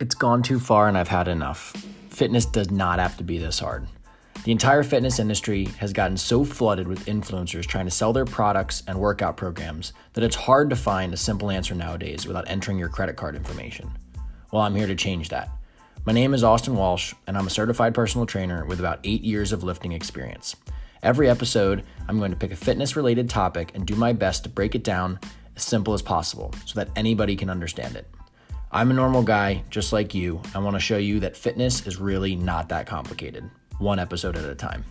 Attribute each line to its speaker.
Speaker 1: It's gone too far and I've had enough. Fitness does not have to be this hard. The entire fitness industry has gotten so flooded with influencers trying to sell their products and workout programs that it's hard to find a simple answer nowadays without entering your credit card information. Well, I'm here to change that. My name is Austin Walsh, and I'm a certified personal trainer with about eight years of lifting experience. Every episode, I'm going to pick a fitness related topic and do my best to break it down as simple as possible so that anybody can understand it. I'm a normal guy, just like you. I want to show you that fitness is really not that complicated, one episode at a time.